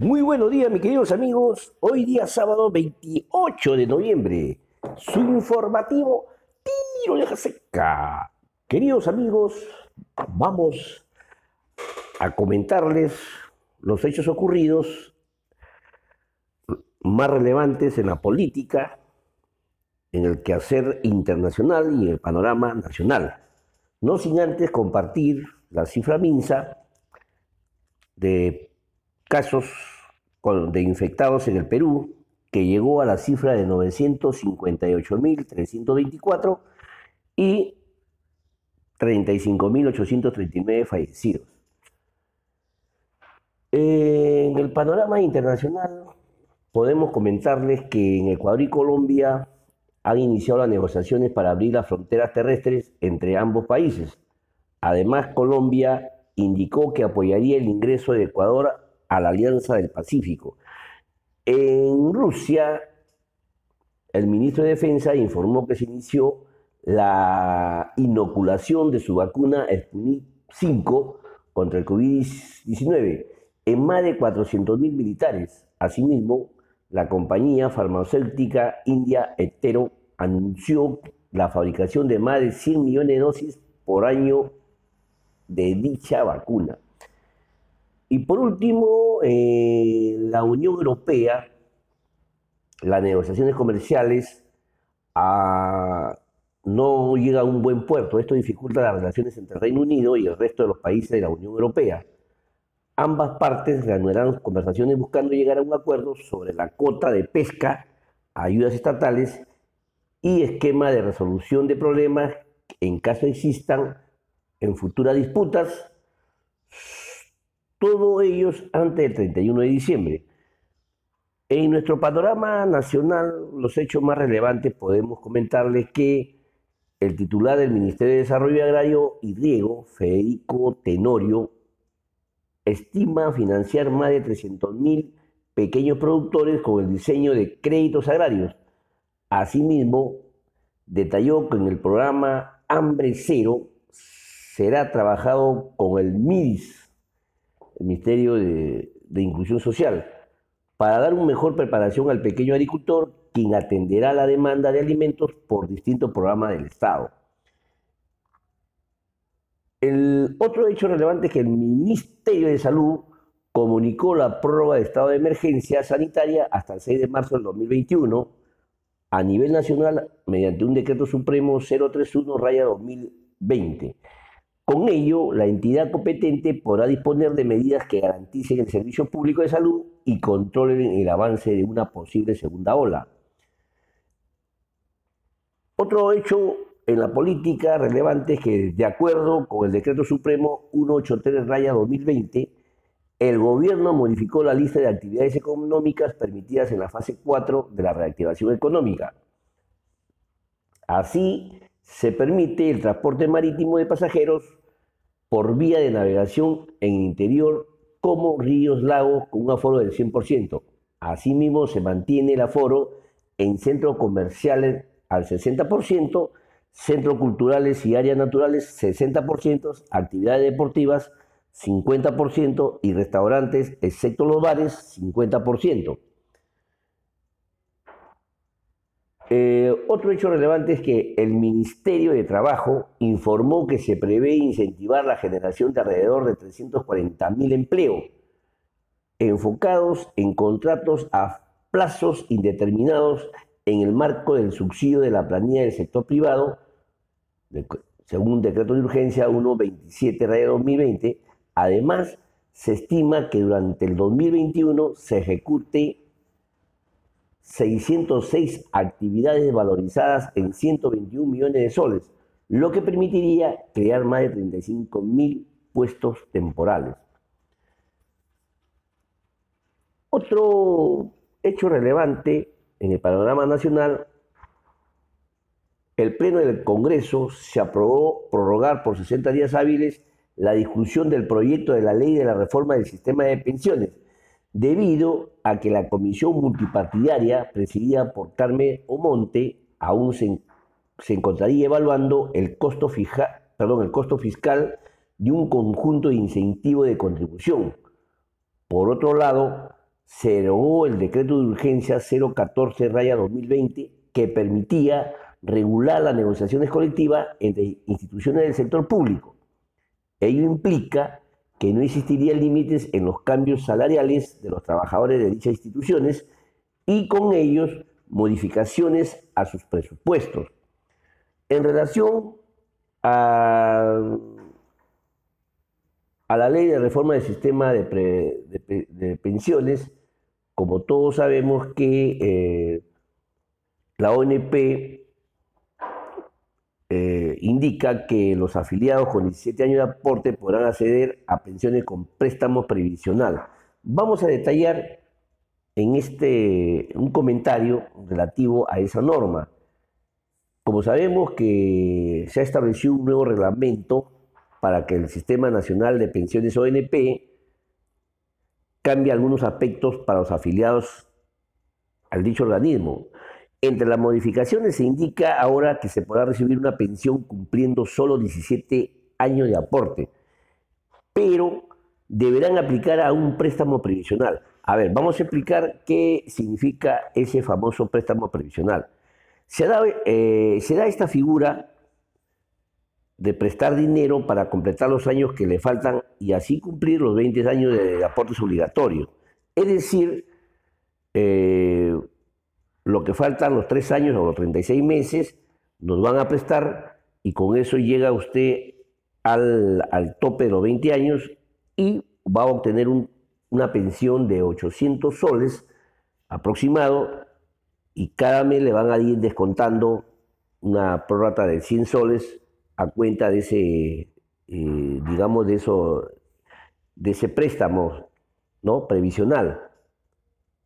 Muy buenos días, mis queridos amigos. Hoy día sábado 28 de noviembre. Su informativo Tiro de Seca. Queridos amigos, vamos a comentarles los hechos ocurridos más relevantes en la política, en el quehacer internacional y en el panorama nacional. No sin antes compartir la cifra MINSA de casos de infectados en el Perú, que llegó a la cifra de 958.324 y 35.839 fallecidos. En el panorama internacional podemos comentarles que en Ecuador y Colombia han iniciado las negociaciones para abrir las fronteras terrestres entre ambos países. Además, Colombia indicó que apoyaría el ingreso de Ecuador a la Alianza del Pacífico. En Rusia, el ministro de Defensa informó que se inició la inoculación de su vacuna Sputnik 5 contra el COVID-19 en más de 400.000 militares. Asimismo, la compañía farmacéutica india Etero anunció la fabricación de más de 100 millones de dosis por año de dicha vacuna. Y por último, eh, la Unión Europea, las negociaciones comerciales ah, no llega a un buen puerto. Esto dificulta las relaciones entre el Reino Unido y el resto de los países de la Unión Europea. Ambas partes reanudarán conversaciones buscando llegar a un acuerdo sobre la cuota de pesca, ayudas estatales y esquema de resolución de problemas en caso existan en futuras disputas todos ellos antes del 31 de diciembre. En nuestro panorama nacional, los hechos más relevantes podemos comentarles que el titular del Ministerio de Desarrollo Agrario y Riego, Federico Tenorio, estima financiar más de 300.000 pequeños productores con el diseño de créditos agrarios. Asimismo, detalló que en el programa Hambre Cero será trabajado con el MIDIS, Ministerio de, Inclusión Social, para dar una mejor preparación al pequeño agricultor, quien atenderá la demanda de alimentos por distintos programas del Estado. El otro hecho relevante es que el Ministerio de Salud comunicó la prórroga de estado de emergencia sanitaria hasta el 6 de marzo del 2021 a nivel nacional mediante un decreto supremo 031-2020 con ello, la entidad competente podrá disponer de medidas que garanticen el servicio público de salud y controlen el avance de una posible segunda ola. Otro hecho en la política relevante es que, de acuerdo con el Decreto Supremo 183-2020, el gobierno modificó la lista de actividades económicas permitidas en la fase 4 de la reactivación económica. Así, se permite el transporte marítimo de pasajeros por vía de navegación en interior como ríos, lagos con un aforo del 100%. Asimismo, se mantiene el aforo en centros comerciales al 60%, centros culturales y áreas naturales 60%, actividades deportivas 50% y restaurantes, excepto los bares, 50%. Eh, otro hecho relevante es que el Ministerio de Trabajo informó que se prevé incentivar la generación de alrededor de 340.000 empleos enfocados en contratos a plazos indeterminados en el marco del subsidio de la planilla del sector privado, según un decreto de urgencia 127-2020. Además, se estima que durante el 2021 se ejecute 606 actividades valorizadas en 121 millones de soles, lo que permitiría crear más de 35 mil puestos temporales. Otro hecho relevante en el panorama nacional, el Pleno del Congreso se aprobó prorrogar por 60 días hábiles la discusión del proyecto de la ley de la reforma del sistema de pensiones, debido a que la comisión multipartidaria presidida por Carmen Omonte aún se, encontraría evaluando el costo, fiscal de un conjunto de incentivos de contribución. Por otro lado, se derogó el decreto de urgencia 014-2020 que permitía regular las negociaciones colectivas entre instituciones del sector público. Ello implica que no existirían límites en los cambios salariales de los trabajadores de dichas instituciones y con ellos modificaciones a sus presupuestos. En relación a, la ley de reforma del sistema de, pensiones, como todos sabemos que eh, la ONP eh, indica que los afiliados con 17 años de aporte podrán acceder a pensiones con préstamo previsional. Vamos a detallar en este un comentario relativo a esa norma. Como sabemos que se ha establecido un nuevo reglamento para que el Sistema Nacional de Pensiones ONP cambie algunos aspectos para los afiliados al dicho organismo. Entre las modificaciones se indica ahora que se podrá recibir una pensión cumpliendo solo 17 años de aporte, pero deberán aplicar a un préstamo previsional. A ver, vamos a explicar qué significa ese famoso préstamo previsional. Se da, eh, da esta figura de prestar dinero para completar los años que le faltan y así cumplir los 20 años de aportes obligatorios. Es decir, eh, lo que faltan, los tres años o los 36 meses, nos van a prestar y con eso llega usted al, tope de los 20 años y va a obtener una pensión de 800 soles aproximado y cada mes le van a ir descontando una prórrata de 100 soles a cuenta de ese, eh, digamos, de, eso, de ese préstamo ¿no? previsional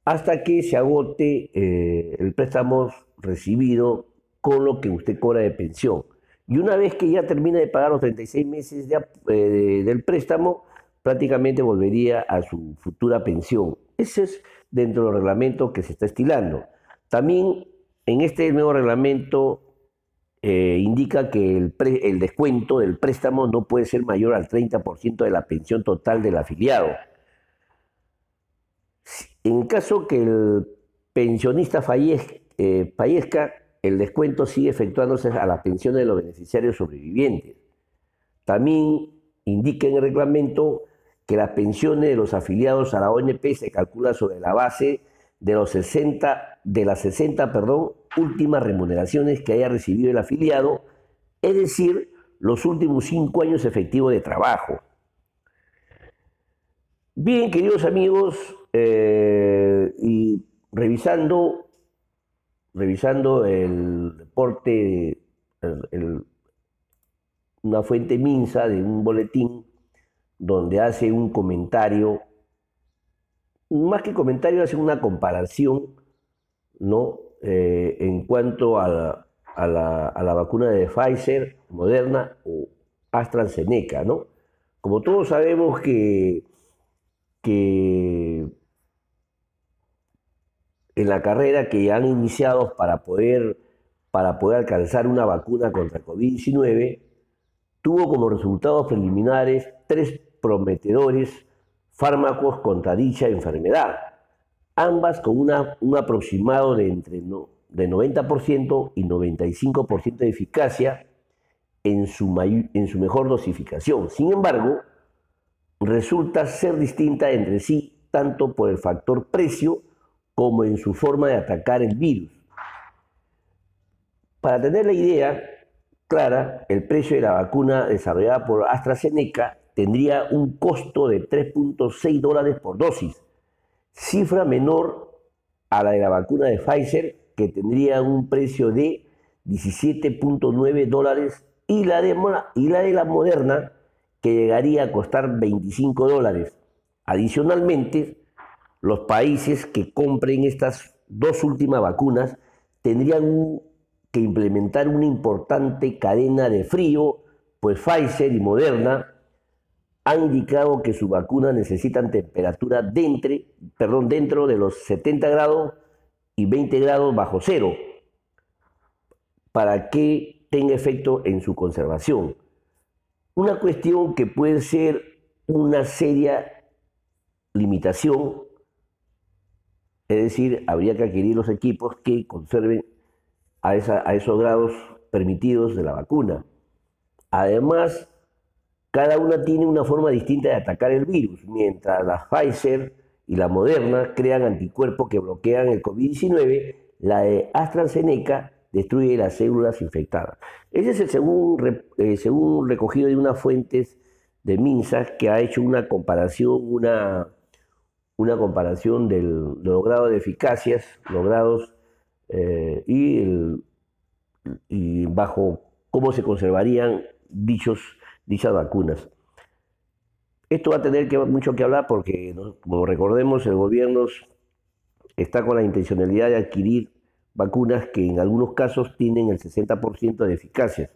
hasta que se agote eh, el préstamo recibido con lo que usted cobra de pensión. Y una vez que ya termina de pagar los 36 meses eh, del préstamo, prácticamente volvería a su futura pensión. Ese es dentro del reglamento que se está estilando. También en este nuevo reglamento eh, indica que el descuento del préstamo no puede ser mayor al 30% de la pensión total del afiliado. En caso que el pensionista eh, fallezca, el descuento sigue efectuándose a las pensiones de los beneficiarios sobrevivientes. También indica en el reglamento que las pensiones de los afiliados a la ONP se calculan sobre la base de, los 60, de las 60 perdón, últimas remuneraciones que haya recibido el afiliado, es decir, los últimos cinco años efectivos de trabajo. Bien, queridos amigos, eh, y revisando, revisando el reporte, una fuente minsa de un boletín donde hace un comentario, más que comentario, hace una comparación, ¿no? Eh, en cuanto a la, a, la, a la, vacuna de Pfizer, Moderna o AstraZeneca, ¿no? Como todos sabemos que, que en la carrera que han iniciado para poder, para poder alcanzar una vacuna contra COVID-19, tuvo como resultados preliminares tres prometedores fármacos contra dicha enfermedad, ambas con una, un aproximado de entre no, de 90% y 95% de eficacia en su, en su mejor dosificación. Sin embargo, resulta ser distinta entre sí tanto por el factor precio como en su forma de atacar el virus. Para tener la idea clara, el precio de la vacuna desarrollada por AstraZeneca tendría un costo de 3.6 dólares por dosis, cifra menor a la de la vacuna de Pfizer, que tendría un precio de 17.9 dólares, y la, de, y la de la Moderna, que llegaría a costar 25 dólares. Adicionalmente, los países que compren estas dos últimas vacunas tendrían que implementar una importante cadena de frío, pues Pfizer y Moderna han indicado que sus vacunas necesitan temperatura perdón, dentro de los 70 grados y 20 grados bajo cero para que tenga efecto en su conservación. Una cuestión que puede ser una seria limitación Es decir, habría que adquirir los equipos que conserven a, a esos grados permitidos de la vacuna. Además, cada una tiene una forma distinta de atacar el virus, mientras la Pfizer y la Moderna crean anticuerpos que bloquean el COVID-19, la de AstraZeneca destruye las células infectadas. Ese es el según, eh, según recogido de unas fuentes de MINSA que ha hecho una comparación, una, una comparación de los grados de eficacias logrados eh, y, y bajo cómo se conservarían dichos dichas vacunas. Esto va a tener que, mucho que hablar porque, como recordemos, el gobierno está con la intencionalidad de adquirir vacunas que en algunos casos tienen el 60% de eficacia.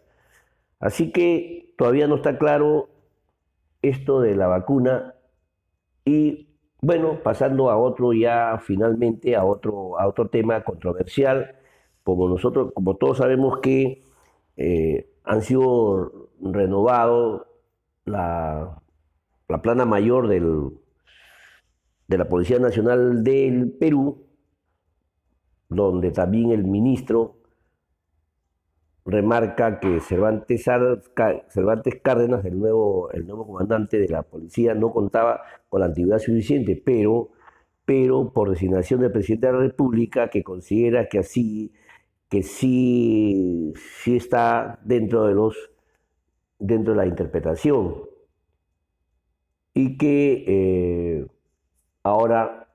Así que todavía no está claro esto de la vacuna y bueno, pasando a otro ya finalmente a otro a otro tema controversial, como nosotros como todos sabemos que eh, han sido renovado la, la plana mayor del, de la Policía Nacional del Perú, donde también el ministro remarca que Cervantes, Cervantes Cárdenas, el nuevo, el nuevo comandante de la policía, no contaba con la antigüedad suficiente, pero, pero por designación del presidente de la República, que considera que así, que sí, sí está dentro de los dentro de la interpretación. Y que eh, ahora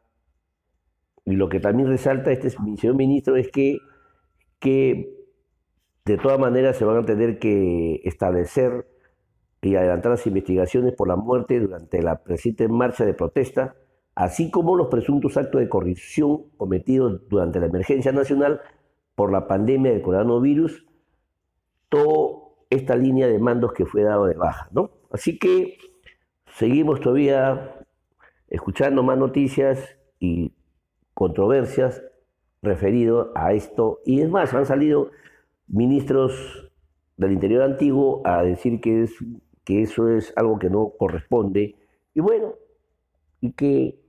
y lo que también resalta este señor ministro es que, que de todas maneras se van a tener que establecer y adelantar las investigaciones por la muerte durante la presente marcha de protesta, así como los presuntos actos de corrupción cometidos durante la emergencia nacional por la pandemia del coronavirus, todo esta línea de mandos que fue dado de baja, ¿no? Así que seguimos todavía escuchando más noticias y controversias referido a esto. Y es más, han salido ministros del interior antiguo a decir que, es, que eso es algo que no corresponde. Y bueno, y que,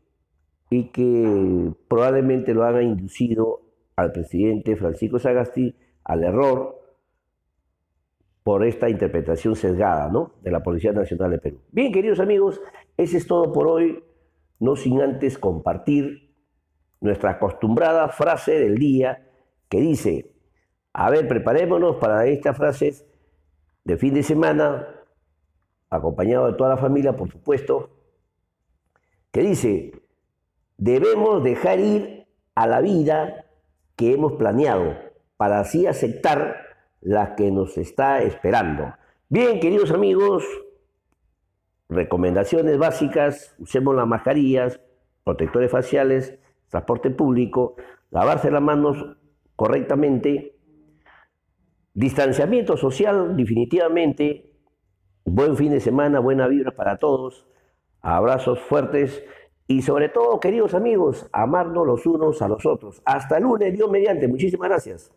y que probablemente lo haga inducido al presidente Francisco Sagasti al error por esta interpretación sesgada ¿no? de la Policía Nacional de Perú. Bien, queridos amigos, ese es todo por hoy, no sin antes compartir nuestra acostumbrada frase del día que dice, a ver, preparémonos para estas frases de fin de semana, acompañado de toda la familia, por supuesto, que dice, debemos dejar ir a la vida que hemos planeado para así aceptar la que nos está esperando. Bien, queridos amigos, recomendaciones básicas, usemos las mascarillas, protectores faciales, transporte público, lavarse las manos correctamente, distanciamiento social definitivamente, buen fin de semana, buena vibra para todos, abrazos fuertes y sobre todo, queridos amigos, amarnos los unos a los otros. Hasta el lunes, Dios mediante. Muchísimas gracias.